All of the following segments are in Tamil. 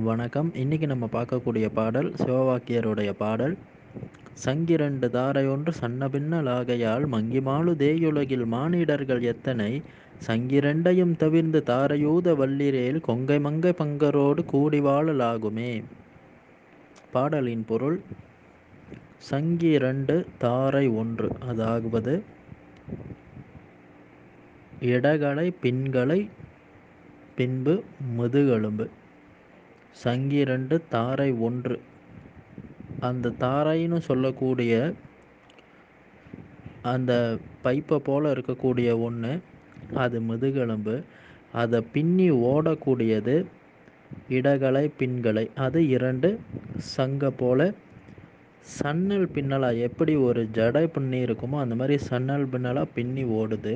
வணக்கம். இன்னைக்கு நம்ம பார்க்கக்கூடிய பாடல் சிவவாக்கியருடைய பாடல். சங்கிரண்டு தாரையொன்று சன்னபின்னலாகையால் மங்கிமாலு தேயுலகில் மானிடர்கள் எத்தனை? சங்கிரண்டையும் தவிர்ந்து தாரையூத வல்லிரேல் கொங்கை மங்கை பங்கரோடு கூடி வாழலாகுமே. பாடலின் பொருள் சங்கிரண்டு தாரை ஒன்று அதாவது இடகலை பின்களை பின்பு முதுகெலும்பு. சங்கி ரெண்டு தாரை ஒன்று. அந்த தாரைன்னு சொல்லக்கூடிய அந்த பைப்பை போல் இருக்கக்கூடிய ஒன்று அது முதுகெலும்பு. அதை பின்னி ஓடக்கூடியது இடகலை பின்கலை. அது இரண்டு. சங்க போல சன்னல் பின்னலாக எப்படி ஒரு ஜடை பின்னி இருக்குமோ அந்த மாதிரி சன்னல் பின்னலாக பின்னி ஓடுது.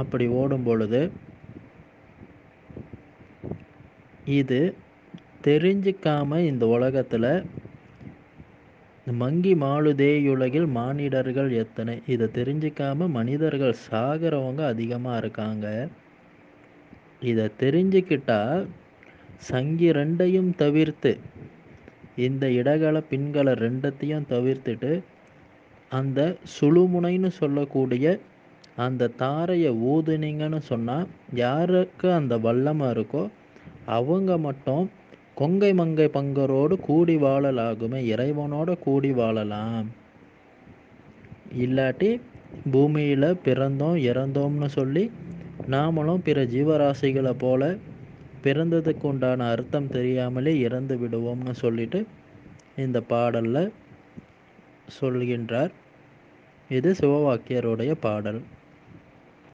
அப்படி ஓடும் பொழுது இது தெரிஞ்சிக்காம இந்த உலகத்தில் மங்கி மாலுதேயுலகில் மானிடர்கள் எத்தனை? இதை தெரிஞ்சிக்காம மனிதர்கள் சாகிறவங்க அதிகமாக இருக்காங்க. இதை தெரிஞ்சுக்கிட்டா சங்கி ரெண்டையும் தவிர்த்து இந்த இடகள பின்களை ரெண்டத்தையும் தவிர்த்துட்டு அந்த சுழுமுனைன்னு சொல்லக்கூடிய அந்த தாரையை ஊதுனீங்கன்னு சொன்னால் யாருக்கு அந்த வல்லமை இருக்கோ அவங்க மட்டும் கொங்கை மங்கை பங்கரோடு கூடி வாழலாகுமே இறைவனோட கூடி வாழலாம். இல்லாட்டி பூமியில் பிறந்தோம் இறந்தோம்னு சொல்லி நாமளும் பிற ஜீவராசிகளை போல பிறந்ததுக்கு உண்டான அர்த்தம் தெரியாமலே இறந்து விடுவோம்னு சொல்லிட்டு இந்த பாடலில் சொல்கின்றார். இது சிவவாக்கியருடைய பாடல்.